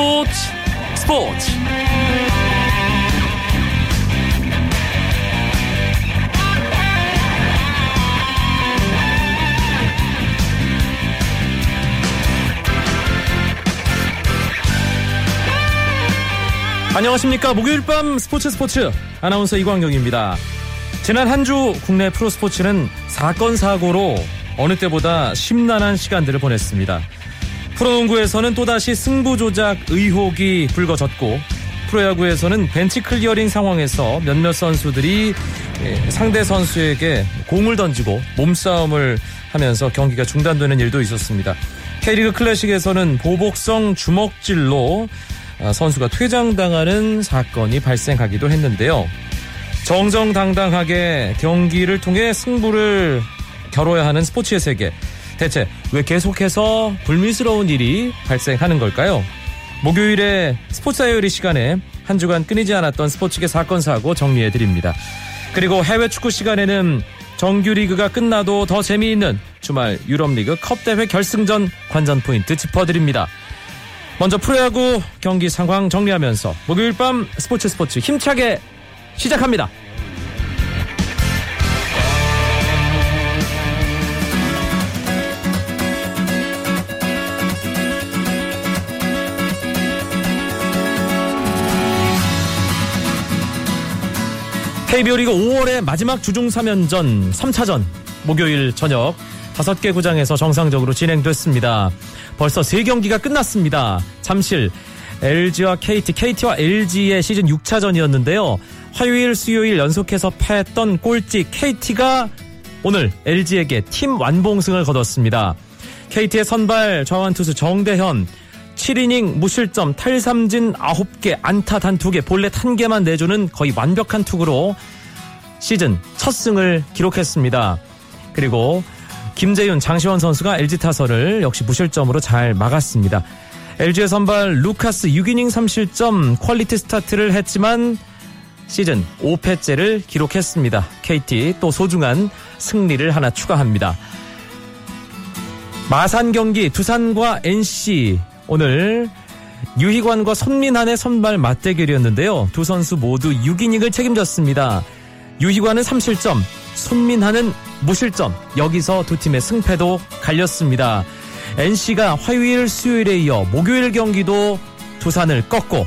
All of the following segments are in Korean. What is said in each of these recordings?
스포츠. 스포츠. 안녕하십니까. 목요일 밤 스포츠 스포츠 아나운서 이광용입니다. 지난 한 주 국내 프로스포츠는 사건 사고로 어느 때보다 심란한 시간들을 보냈습니다 프로농구에서는 또다시 승부 조작 의혹이 불거졌고 프로야구에서는 벤치 클리어링 상황에서 몇몇 선수들이 예, 상대 선수에게 공을 던지고 몸싸움을 하면서 경기가 중단되는 일도 있었습니다. K리그 클래식에서는 보복성 주먹질로 아, 선수가 퇴장당하는 사건이 발생하기도 했는데요. 정정당당하게 경기를 통해 승부를 겨뤄야 하는 스포츠의 세계. 대체 왜 계속해서 불미스러운 일이 발생하는 걸까요? 목요일에 스포츠 다이어리 시간에 한 주간 끊이지 않았던 스포츠계 사건 사고 정리해 드립니다. 그리고 해외 축구 시간에는 정규 리그가 끝나도 더 재미있는 주말 유럽리그 컵 대회 결승전 관전 포인트 짚어드립니다. 먼저 프로야구 경기 상황 정리하면서 목요일 밤 스포츠 스포츠 힘차게 시작합니다. KBO 리그 5월의 마지막 주중 3연전 3차전 목요일 저녁 5개 구장에서 정상적으로 진행됐습니다. 벌써 3경기가 끝났습니다. 잠실 LG와 KT, KT와 LG의 시즌 6차전이었는데요. 화요일, 수요일 연속해서 패했던 꼴찌 KT가 오늘 LG에게 팀 완봉승을 거뒀습니다. KT의 선발 좌완 투수 정대현 7이닝 무실점 탈삼진 9개 안타 단 2개 볼넷 1개만 내주는 거의 완벽한 투구로 시즌 첫 승을 기록했습니다. 그리고 김재윤, 장시원 선수가 LG 타선을 역시 무실점으로 잘 막았습니다. LG의 선발 루카스 6이닝 3실점 퀄리티 스타트를 했지만 시즌 5패째를 기록했습니다. KT 또 소중한 승리를 하나 추가합니다. 마산 경기 두산과 NC 오늘 유희관과 손민한의 선발 맞대결이었는데요. 두 선수 모두 6이닝을 책임졌습니다. 유희관은 3실점, 손민한은 무실점. 여기서 두 팀의 승패도 갈렸습니다. NC가 화요일, 수요일에 이어 목요일 경기도 두산을 꺾고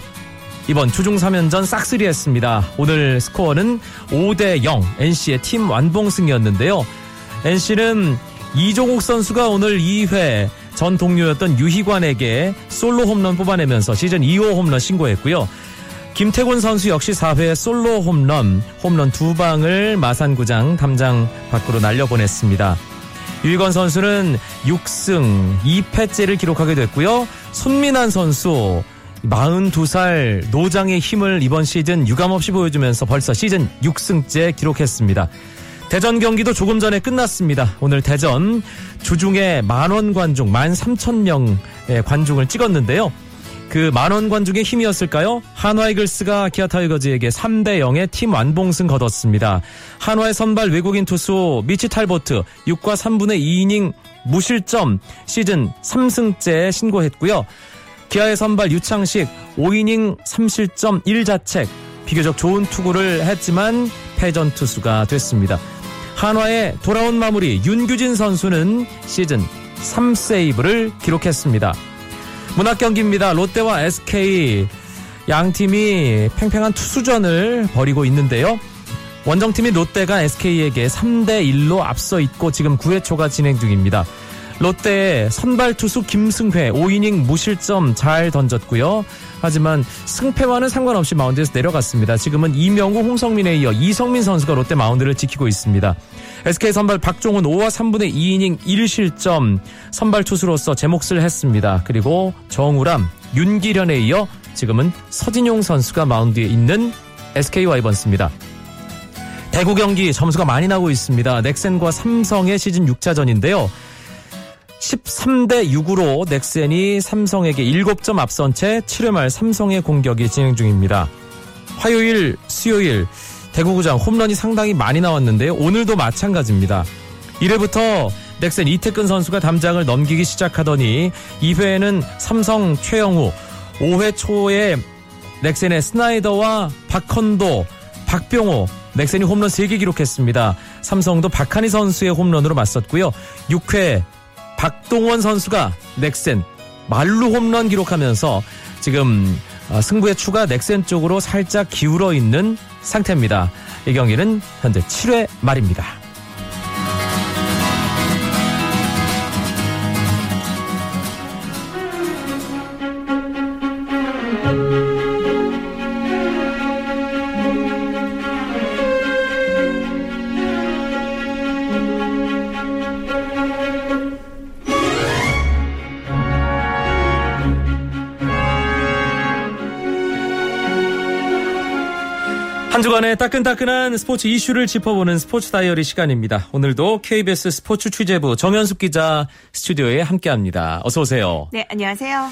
이번 주중 3연전 싹쓸이 했습니다. 오늘 스코어는 5대 0 NC의 팀 완봉승이었는데요. NC는 이종욱 선수가 오늘 2회 전 동료였던 유희관에게 솔로 홈런 뽑아내면서 시즌 2호 홈런 신고했고요. 김태곤 선수 역시 4회 솔로 홈런, 홈런 두 방을 마산구장 담장 밖으로 날려보냈습니다. 유희관 선수는 6승 2패째를 기록하게 됐고요. 손민환 선수 42살 노장의 힘을 이번 시즌 유감없이 보여주면서 벌써 시즌 6승째 기록했습니다. 대전 경기도 조금 전에 끝났습니다. 오늘 대전 주중에 만원 관중, 만 삼천 명의 관중을 찍었는데요. 그 만원 관중의 힘이었을까요? 한화이글스가 기아 타이거즈에게 3대 0의 팀 완봉승 거뒀습니다. 한화의 선발 외국인 투수 미치 탈보트 6과 3분의 2이닝 무실점 시즌 3승째 신고했고요. 기아의 선발 유창식 5이닝 3실점 1자책 비교적 좋은 투구를 했지만 패전 투수가 됐습니다. 한화의 돌아온 마무리 윤규진 선수는 시즌 3세이브를 기록했습니다. 문학 경기입니다. 롯데와 SK 양 팀이 팽팽한 투수전을 벌이고 있는데요. 원정팀인 롯데가 SK에게 3대 1로 앞서 있고 지금 9회 초가 진행 중입니다. 롯데의 선발 투수 김승회 5이닝 무실점 잘 던졌고요. 하지만 승패와는 상관없이 마운드에서 내려갔습니다. 지금은 이명우, 홍성민에 이어 이성민 선수가 롯데 마운드를 지키고 있습니다. SK 선발 박종훈 5와 3분의 2이닝 1실점 선발 투수로서 제 몫을 했습니다. 그리고 정우람, 윤기련에 이어 지금은 서진용 선수가 마운드에 있는 SK 와이번스입니다. 대구 경기 점수가 많이 나고 있습니다. 넥센과 삼성의 시즌 6차전인데요. 13대 6으로 넥센이 삼성에게 7점 앞선 채 7회 말 삼성의 공격이 진행 중입니다. 화요일, 수요일 대구구장 홈런이 상당히 많이 나왔는데요. 오늘도 마찬가지입니다. 1회부터 넥센 이태근 선수가 담장을 넘기기 시작하더니 2회에는 삼성 최영우 5회 초에 넥센의 스나이더와 박헌도, 박병호, 넥센이 홈런 3개 기록했습니다. 삼성도 박한희 선수의 홈런으로 맞섰고요. 6회 박동원 선수가 넥센 말루 홈런 기록하면서 지금 어, 승부의 추가 넥센 쪽으로 살짝 기울어 있는 상태입니다. 이 경기는 현재 7회 말입니다. 주간의 따끈따끈한 스포츠 이슈를 짚어보는 스포츠 다이어리 시간입니다. 오늘도 KBS 스포츠 취재부 정현숙 기자 스튜디오에 함께합니다. 어서 오세요. 네, 안녕하세요.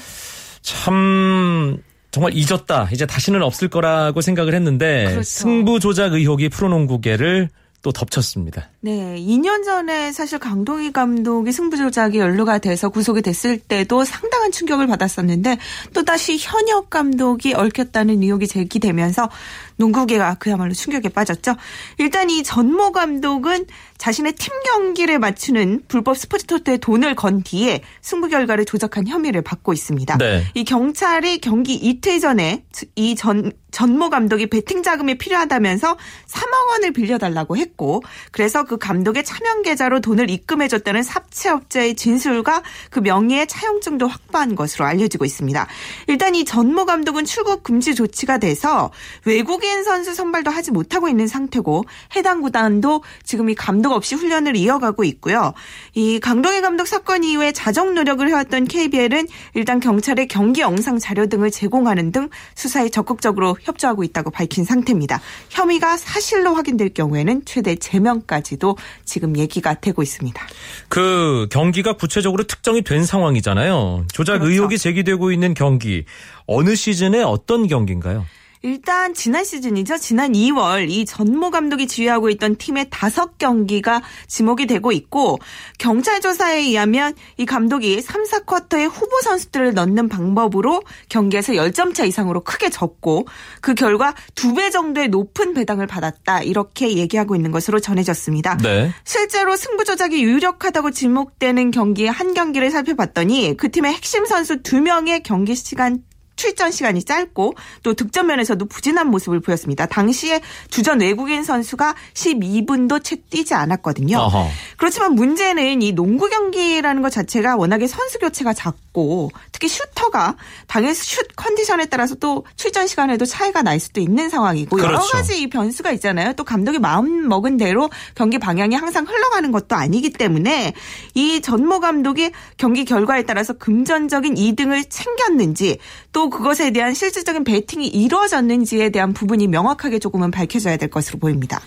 참 정말 잊었다. 이제 다시는 없을 거라고 생각을 했는데 그렇죠. 승부 조작 의혹이 프로농구계를 또 덮쳤습니다. 네, 2년 전에 사실 강동희 감독이 승부 조작이 연루가 돼서 구속이 됐을 때도 상당한 충격을 받았었는데 또다시 현역 감독이 얽혔다는 의혹이 제기되면서 농구계가 그야말로 충격에 빠졌죠. 일단 이 전모 감독은 자신의 팀 경기를 맞추는 불법 스포츠 토토에 돈을 건 뒤에 승부 결과를 조작한 혐의를 받고 있습니다. 네. 이 경찰이 경기 이틀 전에 이 전 전모 감독이 베팅 자금이 필요하다면서 3억 원을 빌려달라고 했고 그래서 그 감독의 차명 계좌로 돈을 입금해줬다는 사채업자의 진술과 그 명의의 차용증도 확보한 것으로 알려지고 있습니다. 일단 이 전모 감독은 출국 금지 조치가 돼서 외국인 선수 선발도 하지 못하고 있는 상태고 해당 구단도 지금 이 감독 없이 훈련을 이어가고 있고요. 이 강동희 감독 사건 이후에 자정 노력을 해왔던 KBL은 일단 경찰에 경기 영상 자료 등을 제공하는 등 수사에 적극적으로 협조하고 있다고 밝힌 상태입니다. 혐의가 사실로 확인될 경우에는 최대 제명까지도 지금 얘기가 되고 있습니다. 그 경기가 구체적으로 특정이 된 상황이잖아요. 조작 그렇죠. 의혹이 제기되고 있는 경기 어느 시즌에 어떤 경기인가요? 일단 지난 시즌이죠. 지난 2월 이 전모 감독이 지휘하고 있던 팀의 다섯 경기가 지목이 되고 있고 경찰 조사에 의하면 이 감독이 3, 4쿼터에 후보 선수들을 넣는 방법으로 경기에서 10점 차 이상으로 크게 졌고 그 결과 두 배 정도의 높은 배당을 받았다. 이렇게 얘기하고 있는 것으로 전해졌습니다. 네. 실제로 승부 조작이 유력하다고 지목되는 경기의 한 경기를 살펴봤더니 그 팀의 핵심 선수 두 명의 경기 시간 출전 시간이 짧고 또 득점 면에서도 부진한 모습을 보였습니다. 당시에 주전 외국인 선수가 12분도 채 뛰지 않았거든요. 어허. 그렇지만 문제는 이 농구 경기라는 것 자체가 워낙에 선수 교체가 작고 특히 슈터가 당일 슛 컨디션에 따라서 또 출전 시간에도 차이가 날 수도 있는 상황이고 여러 그렇죠. 가지 이 변수가 있잖아요. 또 감독이 마음 먹은 대로 경기 방향이 항상 흘러가는 것도 아니기 때문에 이 전모 감독이 경기 결과에 따라서 금전적인 이득을 챙겼는지 또 그것에 대한 실질적인 베팅이 이루어졌는지에 대한 부분이 명확하게 조금은 밝혀져야 될 것으로 보입니다.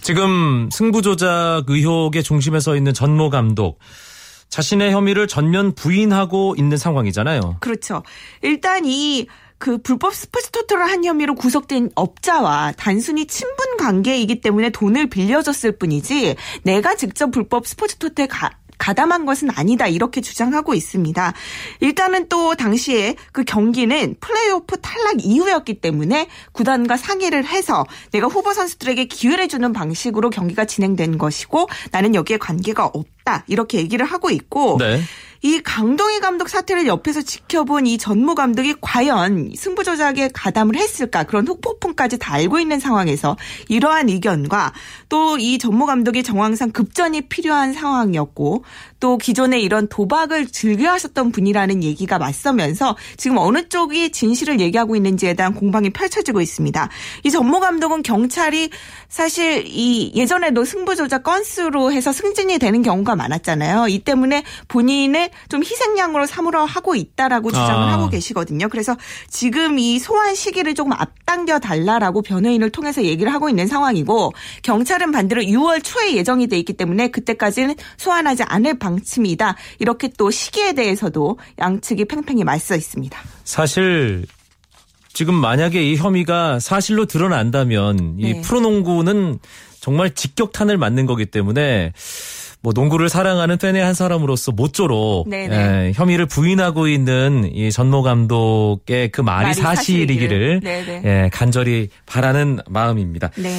지금 승부 조작 의혹의 중심에 서 있는 전모 감독 자신의 혐의를 전면 부인하고 있는 상황이잖아요. 그렇죠. 일단 이 그 불법 스포츠 토토를 한 혐의로 구속된 업자와 단순히 친분 관계이기 때문에 돈을 빌려줬을 뿐이지 내가 직접 불법 스포츠 토토에 가, 가담한 것은 아니다 이렇게 주장하고 있습니다. 일단은 또 당시에 그 경기는 플레이오프 탈락 이후였기 때문에 구단과 상의를 해서 내가 후보 선수들에게 기회를 주는 방식으로 경기가 진행된 것이고 나는 여기에 관계가 없 다 이렇게 얘기를 하고 있고 네. 이 강동희 감독 사태를 옆에서 지켜본 이 전무 감독이 과연 승부 조작에 가담을 했을까 그런 후폭풍까지 다 알고 있는 상황에서 이러한 의견과 또 이 전무 감독이 정황상 급전이 필요한 상황이었고 또 기존에 이런 도박을 즐겨하셨던 분이라는 얘기가 맞서면서 지금 어느 쪽이 진실을 얘기하고 있는지에 대한 공방이 펼쳐지고 있습니다. 이 전무 감독은 경찰이 사실 이 예전에도 승부 조작 건수로 해서 승진이 되는 경우가 많았잖아요. 이 때문에 본인을 좀 희생양으로 삼으려 하고 있다라고 주장을 아. 하고 계시거든요. 그래서 지금 이 소환 시기를 조금 앞당겨 달라라고 변호인을 통해서 얘기를 하고 있는 상황이고 경찰은 반대로 6월 초에 예정이 돼 있기 때문에 그때까지는 소환하지 않을 방침이다. 이렇게 또 시기에 대해서도 양측이 팽팽히 맞서 있습니다. 사실 지금 만약에 이 혐의가 사실로 드러난다면 이 네. 프로농구는 정말 직격탄을 맞는 거기 때문에 뭐 농구를 사랑하는 팬의 한 사람으로서 모쪼록 네네. 예, 혐의를 부인하고 있는 이 전모 감독의 그 말이, 말이 사실이기를 사실이기를. 네네. 예, 간절히 바라는 마음입니다. 네.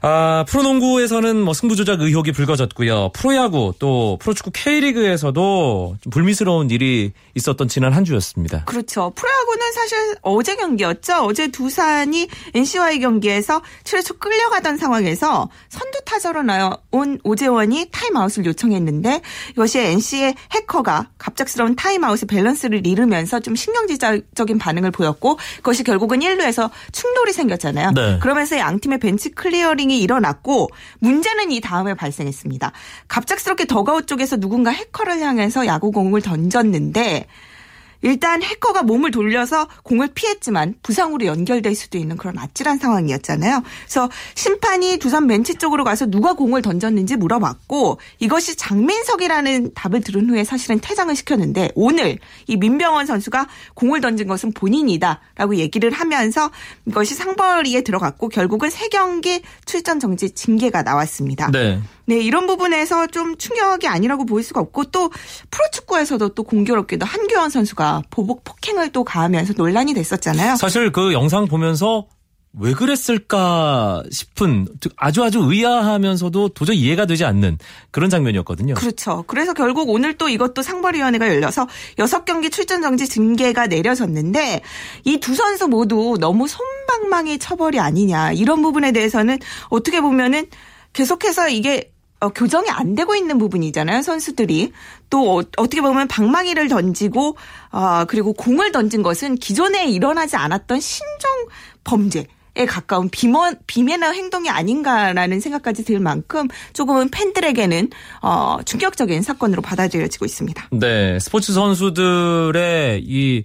아, 프로농구에서는 뭐 승부 조작 의혹이 불거졌고요. 프로야구 또 프로축구 K리그에서도 좀 불미스러운 일이 있었던 지난 한 주였습니다. 그렇죠. 프로야구는 사실 어제 경기였죠. 어제 두산이 NC와의 경기에서 7회 초 끌려가던 상황에서 선두 타자로 나온 오재원이 타임아웃을 요청했 는데 이것이 NC의 해커가 갑작스러운 타임아웃의 밸런스를 잃으면서 좀 신경질적인 반응을 보였고 그것이 결국은 1루에서 충돌이 생겼잖아요. 네. 그러면서 양 팀의 벤치 클리어링이 일어났고 문제는 이 다음에 발생했습니다. 갑작스럽게 더가웃 쪽에서 누군가 해커를 향해서 야구공을 던졌는데 일단 해커가 몸을 돌려서 공을 피했지만 부상으로 연결될 수도 있는 그런 아찔한 상황이었잖아요. 그래서 심판이 두산 벤치 쪽으로 가서 누가 공을 던졌는지 물어봤고 이것이 장민석이라는 답을 들은 후에 사실은 퇴장을 시켰는데 오늘 이 민병헌 선수가 공을 던진 것은 본인이다라고 얘기를 하면서 이것이 상벌위에 들어갔고 결국은 세 경기 출전 정지 징계가 나왔습니다. 네. 네, 이런 부분에서 좀 충격이 아니라고 보일 수가 없고 또 프로축구에서도 또 공교롭게도 한규원 선수가 보복 폭행을 또 가하면서 논란이 됐었잖아요. 사실 그 영상 보면서 왜 그랬을까 싶은 아주 아주 의아하면서도 도저히 이해가 되지 않는 그런 장면이었거든요. 그렇죠. 그래서 결국 오늘 또 이것도 상벌위원회가 열려서 6경기 출전 정지 징계가 내려졌는데 이 두 선수 모두 너무 손방망이 처벌이 아니냐 이런 부분에 대해서는 어떻게 보면은 계속해서 이게 어, 교정이 안 되고 있는 부분이잖아요, 선수들이. 또, 어, 떻게 보면 방망이를 던지고, 어, 그리고 공을 던진 것은 기존에 일어나지 않았던 신종 범죄. 에 가까운 비먼, 비매너 행동이 아닌가라는 생각까지 들 만큼 조금은 팬들에게는 어, 충격적인 사건으로 받아들여지고 있습니다. 네, 스포츠 선수들의 이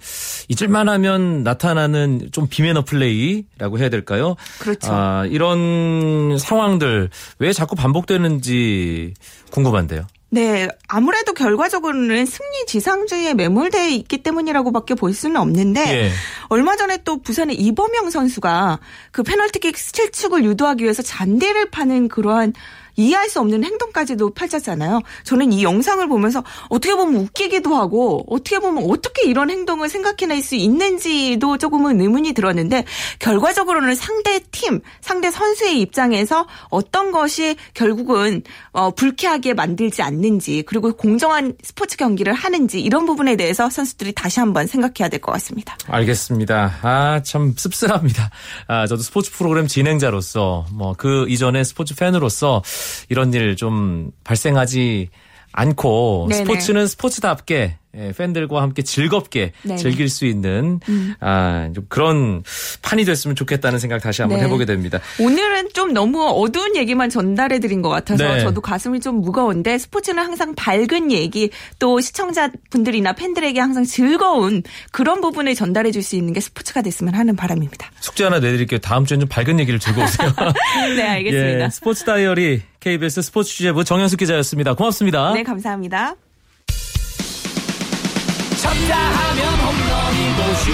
잊을만하면 나타나는 좀 비매너 플레이라고 해야 될까요? 그렇죠. 아, 이런 상황들 왜 자꾸 반복되는지 궁금한데요. 네, 아무래도 결과적으로는 승리 지상주의에 매몰되어 있기 때문이라고밖에 볼 수는 없는데 예. 얼마 전에 또 부산의 이범영 선수가 그 페널티킥 실축을 유도하기 위해서 잔디를 파는 그러한 이해할 수 없는 행동까지도 펼쳤잖아요. 저는 이 영상을 보면서 어떻게 보면 웃기기도 하고 어떻게 보면 어떻게 이런 행동을 생각해낼 수 있는지도 조금은 의문이 들었는데 결과적으로는 상대 팀, 상대 선수의 입장에서 어떤 것이 결국은 어, 불쾌하게 만들지 않는지 그리고 공정한 스포츠 경기를 하는지 이런 부분에 대해서 선수들이 다시 한번 생각해야 될 것 같습니다. 알겠습니다. 아, 참 씁쓸합니다. 아, 저도 스포츠 프로그램 진행자로서 뭐 그 이전에 스포츠 팬으로서 이런 일 좀 발생하지 않고 네네. 스포츠는 스포츠답게 예, 팬들과 함께 즐겁게 네네. 음. 즐길 수 있는 아, 좀 그런 판이 됐으면 좋겠다는 생각 다시 한번 네. 해보게 됩니다. 오늘은 좀 너무 어두운 얘기만 전달해 드린 것 같아서 네. 저도 가슴이 좀 무거운데 스포츠는 항상 밝은 얘기 또 시청자분들이나 팬들에게 항상 즐거운 그런 부분을 전달해 줄 수 있는 게 스포츠가 됐으면 하는 바람입니다. 숙제 하나 내드릴게요. 다음 주엔 좀 밝은 얘기를 들고 오세요. 네, 알겠습니다. 예, 스포츠 다이어리 KBS 스포츠 취재부 정현숙 기자였습니다. 고맙습니다. 네, 감사합니다. 쳤다 하면 홈런이고 슛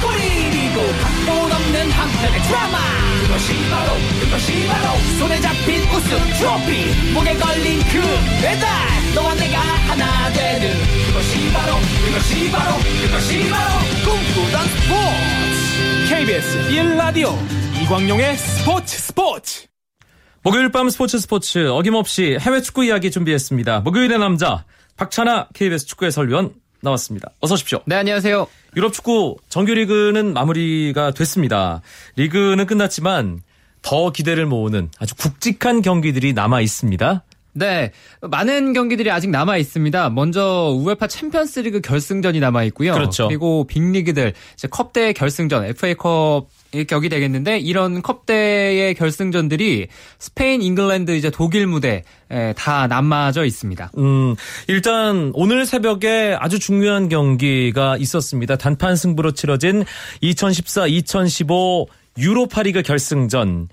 골이고 각본 없는 한편의 드라마. 그것이 바로 그것이 바로 손에 잡힌 우승 트로피. 목에 걸린 그 배달 너와 내가 하나 되는. 그것이 바로 그것이 바로 그것이 바로 꿈꾸던 스포츠. KBS 1라디오 이광용의 스포츠 스포츠. 목요일 밤 스포츠 스포츠 어김없이 해외 축구 이야기 준비했습니다. 목요일의 남자 박찬아 KBS 축구 해설위원 나왔습니다. 어서 오십시오. 네, 안녕하세요. 유럽 축구 정규리그는 마무리가 됐습니다. 리그는 끝났지만 더 기대를 모으는 아주 굵직한 경기들이 남아 있습니다. 네, 많은 경기들이 아직 남아 있습니다. 먼저 우에파 챔피언스리그 결승전이 남아 있고요. 그렇죠. 그리고 빅리그들 이제 컵대 결승전, FA컵 격이 되겠는데 이런 컵대의 결승전들이 스페인, 잉글랜드, 이제 독일 무대 에, 다 남아져 있습니다. 음, 일단 오늘 새벽에 아주 중요한 경기가 있었습니다. 단판 승부로 치러진 2014-2015 유로파리그 결승전.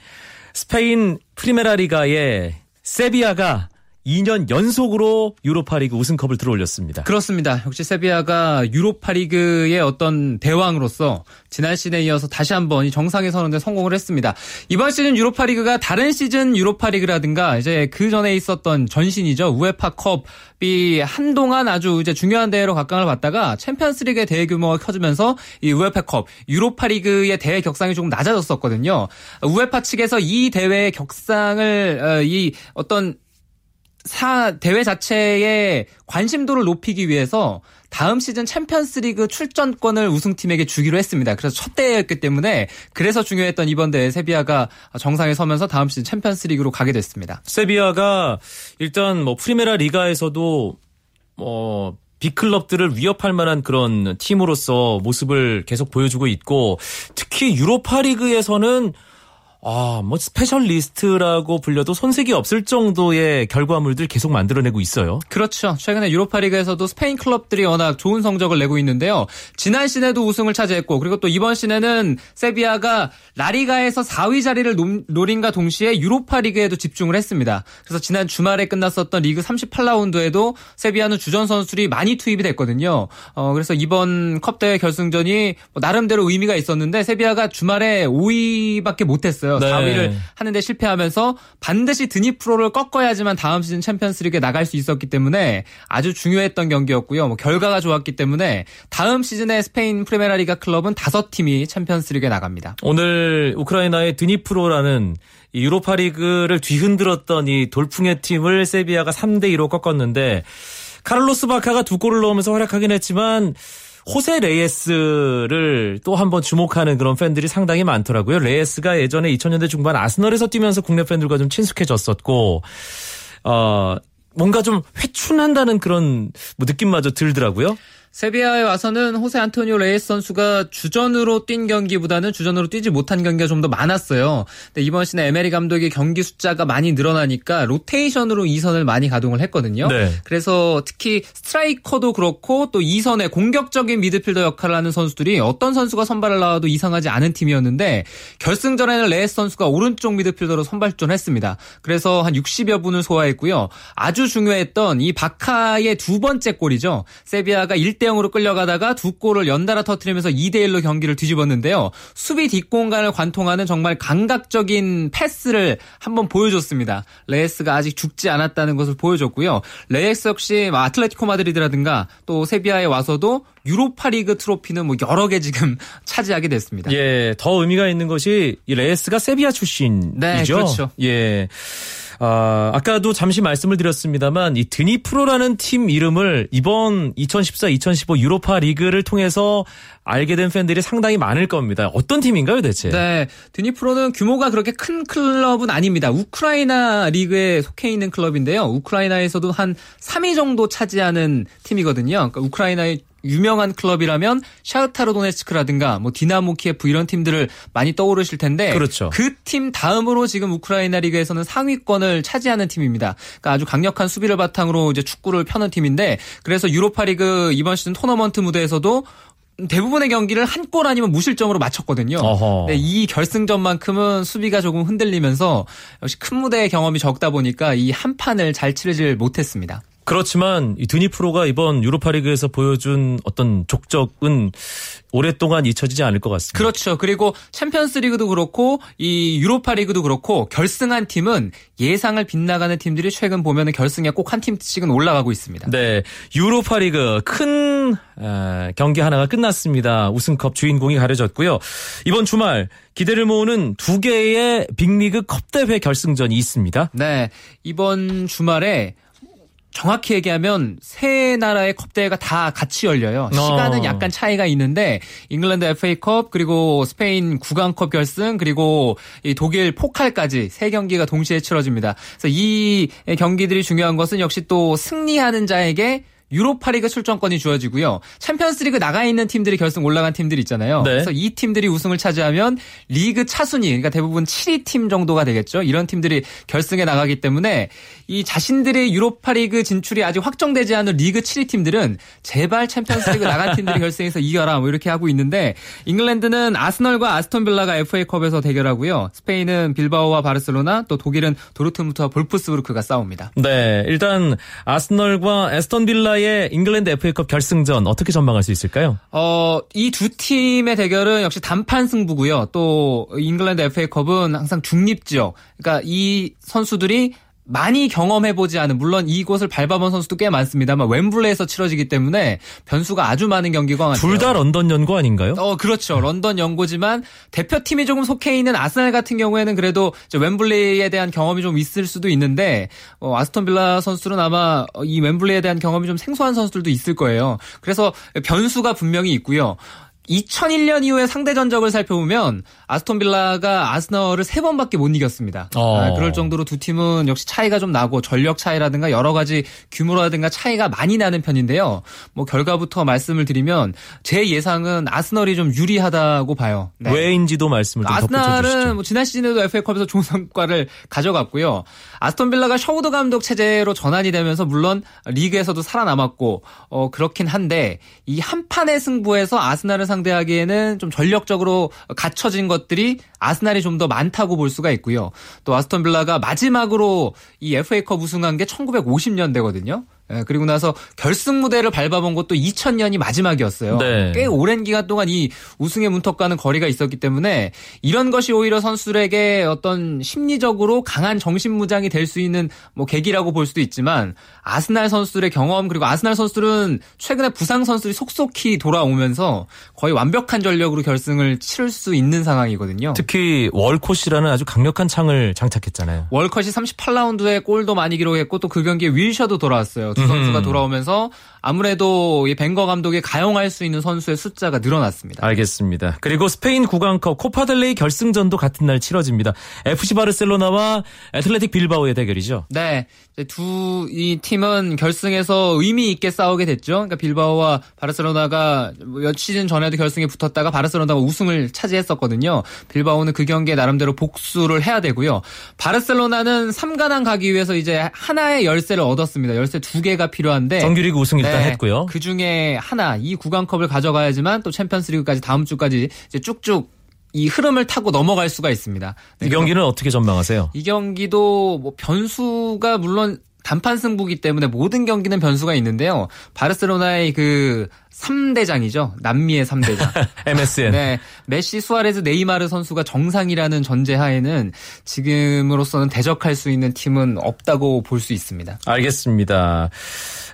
스페인 프리메라 리가의 세비야가 2년 연속으로 유로파리그 우승컵을 들어올렸습니다. 그렇습니다. 역시 세비야가 유로파리그의 어떤 대왕으로서 지난 시즌에 이어서 다시 한번 이 정상에 서는데 성공을 했습니다. 이번 시즌 유로파리그가 다른 시즌 유로파리그라든가 이제 그 전에 있었던 전신이죠. UEFA 컵이 한동안 아주 이제 중요한 대회로 각광을 받다가 챔피언스리그의 대회 규모가 커지면서 이 UEFA 컵, 유로파리그의 대회 격상이 조금 낮아졌었거든요. 우에파 측에서 이 대회의 격상을 어, 이 어떤 사 대회 자체의 관심도를 높이기 위해서 다음 시즌 챔피언스리그 출전권을 우승팀에게 주기로 했습니다. 그래서 첫 대회였기 때문에 그래서 중요했던 이번 대회 세비야가 정상에 서면서 다음 시즌 챔피언스리그로 가게 됐습니다. 세비야가 일단 뭐 프리메라 리가에서도 뭐 빅클럽들을 위협할 만한 그런 팀으로서 모습을 계속 보여주고 있고 특히 유로파리그에서는 아, 뭐 스페셜리스트라고 불려도 손색이 없을 정도의 결과물들 계속 만들어내고 있어요. 그렇죠. 최근에 유로파 리그에서도 스페인 클럽들이 워낙 좋은 성적을 내고 있는데요. 지난 시즌에도 우승을 차지했고 그리고 또 이번 시즌에는 세비야가 라리가에서 4위 자리를 노린과 동시에 유로파 리그에도 집중을 했습니다. 그래서 지난 주말에 끝났었던 리그 38라운드에도 세비야는 주전 선수들이 많이 투입이 됐거든요. 어, 그래서 이번 컵 대회 결승전이 뭐 나름대로 의미가 있었는데 세비야가 주말에 5위밖에 못 했어요. 있었어요. 네. 4위를 하는데 실패하면서 반드시 드니프로를 꺾어야지만 다음 시즌 챔피언스리그에 나갈 수 있었기 때문에 아주 중요했던 경기였고요. 뭐 결과가 좋았기 때문에 다음 시즌에 스페인 프리메라리가 클럽은 다섯 팀이 챔피언스리그에 나갑니다. 오늘 우크라이나의 드니프로라는 유로파리그를 뒤흔들었던 이 돌풍의 팀을 세비야가 3대 2로 꺾었는데 카를로스 바카가 두 골을 넣으면서 활약하긴 했지만 호세 레이스를 또 한번 주목하는 그런 팬들이 상당히 많더라고요. 레이스가 예전에 2000년대 중반 아스널에서 뛰면서 국내 팬들과 좀 친숙해졌었고, 어, 뭔가 좀 회춘한다는 그런 뭐 느낌마저 들더라고요. 세비야에 와서는 호세 안토니오 레이스 선수가 주전으로 뛴 경기보다는 주전으로 뛰지 못한 경기가 좀 더 많았어요. 근데 이번 시즌 에메리 감독이 경기 숫자가 많이 늘어나니까 로테이션으로 2선을 많이 가동을 했거든요. 네. 그래서 특히 스트라이커도 그렇고 또 2선의 공격적인 미드필더 역할을 하는 선수들이 어떤 선수가 선발을 나와도 이상하지 않은 팀이었는데 결승전에는 레이스 선수가 오른쪽 미드필더로 선발 출전 했습니다. 그래서 한 60여 분을 소화했고요. 아주 중요했던 이 바카의 두 번째 골이죠. 세비야가 1대 0으로 끌려가다가 두 골을 연달아 터트리면서 2대 1로 경기를 뒤집었는데요. 수비 뒷공간을 관통하는 정말 감각적인 패스를 한번 보여줬습니다. 레이스가 아직 죽지 않았다는 것을 보여줬고요. 레이스 역시 뭐 아틀레티코 마드리드라든가 또 세비야에 와서도 유로파리그 트로피는 뭐 여러 개 지금 차지하게 됐습니다. 예, 더 의미가 있는 것이 이 레이스가 세비야 출신이죠. 네, 그렇죠. 예. 아, 아까도 잠시 말씀을 드렸습니다만 이 드니프로라는 팀 이름을 이번 2014-2015 유로파 리그를 통해서 알게 된 팬들이 상당히 많을 겁니다. 어떤 팀인가요, 대체? 네. 드니프로는 규모가 그렇게 큰 클럽은 아닙니다. 우크라이나 리그에 속해 있는 클럽인데요. 우크라이나에서도 한 3위 정도 차지하는 팀이거든요. 그러니까 우크라이나의 유명한 클럽이라면 샤흐타르 도네츠크라든가 뭐 디나모 키예프 이런 팀들을 많이 떠오르실 텐데 그렇죠. 그 팀 다음으로 지금 우크라이나 리그에서는 상위권을 차지하는 팀입니다. 그러니까 아주 강력한 수비를 바탕으로 이제 축구를 펴는 팀인데 그래서 유로파 리그 이번 시즌 토너먼트 무대에서도 대부분의 경기를 한 골 아니면 무실점으로 마쳤거든요. 근데 이 결승전만큼은 수비가 조금 흔들리면서 역시 큰 무대의 경험이 적다 보니까 이 한 판을 잘 치르질 못했습니다. 그렇지만 이 드니프로가 이번 유로파리그에서 보여준 어떤 족적은 오랫동안 잊혀지지 않을 것 같습니다. 그렇죠. 그리고 챔피언스리그도 그렇고 이 유로파리그도 그렇고 결승한 팀은 예상을 빗나가는 팀들이 최근 보면은 결승에 꼭 한 팀씩은 올라가고 있습니다. 네, 유로파리그 큰 경기 하나가 끝났습니다. 우승컵 주인공이 가려졌고요. 이번 주말 기대를 모으는 두 개의 빅리그 컵 대회 결승전이 있습니다. 네, 이번 주말에 정확히 얘기하면 세 나라의 컵대회가 다 같이 열려요. 시간은 어. 약간 차이가 있는데 잉글랜드 FA컵 그리고 스페인 구강컵 결승 그리고 이 독일 포칼까지 세 경기가 동시에 치러집니다. 그래서 이 경기들이 중요한 것은 역시 또 승리하는 자에게 유로파리그 출전권이 주어지고요. 챔피언스리그 나가 있는 팀들이 결승 올라간 팀들이 있잖아요. 네. 그래서 이 팀들이 우승을 차지하면 리그 차순위, 그러니까 대부분 7위 팀 정도가 되겠죠. 이런 팀들이 결승에 나가기 때문에 이 자신들의 유로파리그 진출이 아직 확정되지 않은 리그 7위 팀들은 제발 챔피언스리그 나간 팀들이 결승에서 이겨라 뭐 이렇게 하고 있는데 잉글랜드는 아스널과 아스톤빌라가 FA컵에서 대결하고요. 스페인은 빌바오와 바르셀로나, 또 독일은 도르트문트와 볼프스부르크가 싸웁니다. 네, 일단 아스널과 애스턴 빌라 의 잉글랜드 FA컵 결승전 어떻게 전망할 수 있을까요? 어, 이 두 팀의 대결은 역시 단판 승부고요. 또 잉글랜드 FA컵은 항상 중립 지역. 그러니까 이 선수들이 많이 경험해보지 않은 물론 이곳을 밟아본 선수도 꽤 많습니다만 웸블리에서 치러지기 때문에 변수가 아주 많은 경기가 같아요. 둘 다 런던 연고 아닌가요? 어, 그렇죠. 런던 연고지만 대표팀이 조금 속해 있는 아스날 같은 경우에는 그래도 이제 웸블리에 대한 경험이 좀 있을 수도 있는데 어, 아스톤 빌라 선수는 아마 이 웸블리에 대한 경험이 좀 생소한 선수들도 있을 거예요. 그래서 변수가 분명히 있고요. 2001년 이후에 상대 전적을 살펴보면 아스톤 빌라가 아스널을 세 번밖에 못 이겼습니다. 어. 아, 그럴 정도로 두 팀은 역시 차이가 좀 나고 전력 차이라든가 여러 가지 규모라든가 차이가 많이 나는 편인데요. 뭐 결과부터 말씀을 드리면 제 예상은 아스널이 좀 유리하다고 봐요. 네. 왜인지도 말씀을 좀 덧붙여 아스날은 주시죠. 뭐 지난 시즌에도 FA컵에서 좋은 성과를 가져갔고요. 아스톤 빌라가 셔우드 감독 체제로 전환이 되면서 물론 리그에서도 살아남았고 어 그렇긴 한데 이 한 판의 승부에서 아스날을 상대하기에는 좀 전력적으로 갖춰진 것들이 아스날이 좀 더 많다고 볼 수가 있고요. 또 아스톤 빌라가 마지막으로 이 FA컵 우승한 게 1950년대거든요. 예, 그리고 나서 결승 무대를 밟아본 것도 2000년이 마지막이었어요. 네. 꽤 오랜 기간 동안 이 우승의 문턱과는 거리가 있었기 때문에 이런 것이 오히려 선수들에게 어떤 심리적으로 강한 정신무장이 될 수 있는 뭐 계기라고 볼 수도 있지만 아스날 선수들의 경험 그리고 아스날 선수들은 최근에 부상 선수들이 속속히 돌아오면서 거의 완벽한 전력으로 결승을 치를 수 있는 상황이거든요. 특히 월콧이라는 아주 강력한 창을 장착했잖아요. 월컷이 38라운드에 골도 많이 기록했고 또 그 경기에 윌셔도 돌아왔어요. 두 선수가 음. 돌아오면서 아무래도 이 벵거 감독이 가용할 수 있는 선수의 숫자가 늘어났습니다. 알겠습니다. 그리고 스페인 구강컵 코파델레이 결승전도 같은 날 치러집니다. FC 바르셀로나와 애틀레틱 빌바오의 대결이죠. 네. 두 이 팀은 결승에서 의미 있게 싸우게 됐죠. 그러니까 빌바오와 바르셀로나가 몇 시즌 전에도 결승에 붙었다가 바르셀로나가 우승을 차지했었거든요. 빌바오는 그 경기에 나름대로 복수를 해야 되고요. 바르셀로나는 3관왕 가기 위해서 이제 하나의 열쇠를 얻었습니다. 열쇠 두 개가 필요한데 정규리그 우승 일단 했고요. 그 중에 하나 이 구강컵을 가져가야지만 또 챔피언스리그까지 다음 주까지 이제 쭉쭉 이 흐름을 타고 넘어갈 수가 있습니다. 네, 이 경기는 어떻게 전망하세요? 이 경기도 뭐 변수가 물론 단판 승부기 때문에 모든 경기는 변수가 있는데요. 바르셀로나의 그 3대장이죠. 남미의 3대장. MSN. 네. 메시, 수아레즈, 네이마르 선수가 정상이라는 전제 하에는 지금으로서는 대적할 수 있는 팀은 없다고 볼 수 있습니다. 알겠습니다.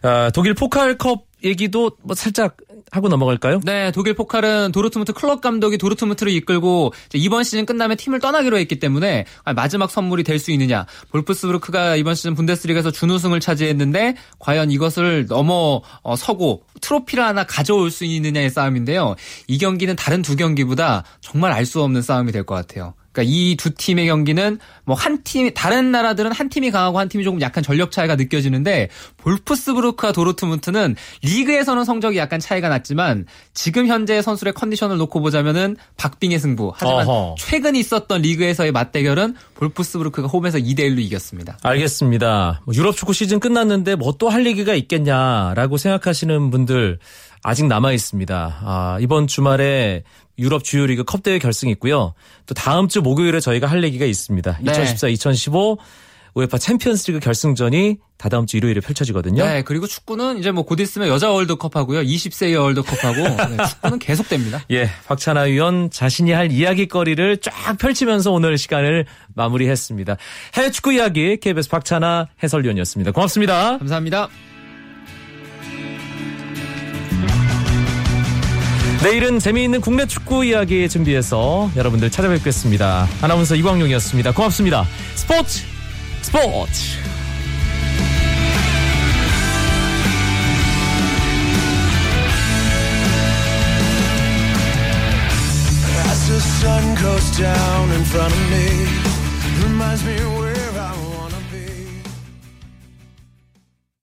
아, 독일 포칼컵 얘기도 뭐 살짝 하고 넘어갈까요? 네, 독일 포칼은 도르트문트 클럽 감독이 도르트문트를 이끌고 이번 시즌 끝나면 팀을 떠나기로 했기 때문에 마지막 선물이 될 수 있느냐. 볼프스부르크가 이번 시즌 분데스리가에서 준우승을 차지했는데 과연 이것을 넘어 어, 서고 트로피를 하나 가져올 수 있느냐의 싸움인데요. 이 경기는 다른 두 경기보다 정말 알 수 없는 싸움이 될 것 같아요. 그러니까 이 두 팀의 경기는 뭐 한 팀, 다른 나라들은 한 팀이 강하고 한 팀이 조금 약간 전력 차이가 느껴지는데 볼프스부르크와 도르트문트는 리그에서는 성적이 약간 차이가 났지만 지금 현재 선수의 컨디션을 놓고 보자면은 박빙의 승부. 하지만 어허. 최근 있었던 리그에서의 맞대결은 볼프스부르크가 홈에서 2대 1로 이겼습니다. 알겠습니다. 뭐 유럽 축구 시즌 끝났는데 뭐 또 할 얘기가 있겠냐라고 생각하시는 분들 아직 남아 있습니다. 아, 이번 주말에 유럽 주요 리그 컵 대회 결승이 있고요. 또 다음 주 목요일에 저희가 할 얘기가 있습니다. 네. 2014, 2015 우에파 챔피언스리그 결승전이 다다음 주 일요일에 펼쳐지거든요. 네, 그리고 축구는 이제 뭐 곧 있으면 여자 월드컵하고요. 20세의 월드컵하고 네, 축구는 계속됩니다. 예, 박찬하 위원 자신이 할 이야기거리를 쫙 펼치면서 오늘 시간을 마무리했습니다. 해외 축구 이야기 KBS 박찬하 해설위원이었습니다. 고맙습니다. 감사합니다. 내일은 재미있는 국내 축구 이야기 준비해서 여러분들 찾아뵙겠습니다. 아나운서 이광용이었습니다. 고맙습니다. 스포츠 스포츠 sun goes down in front of me, reminds me.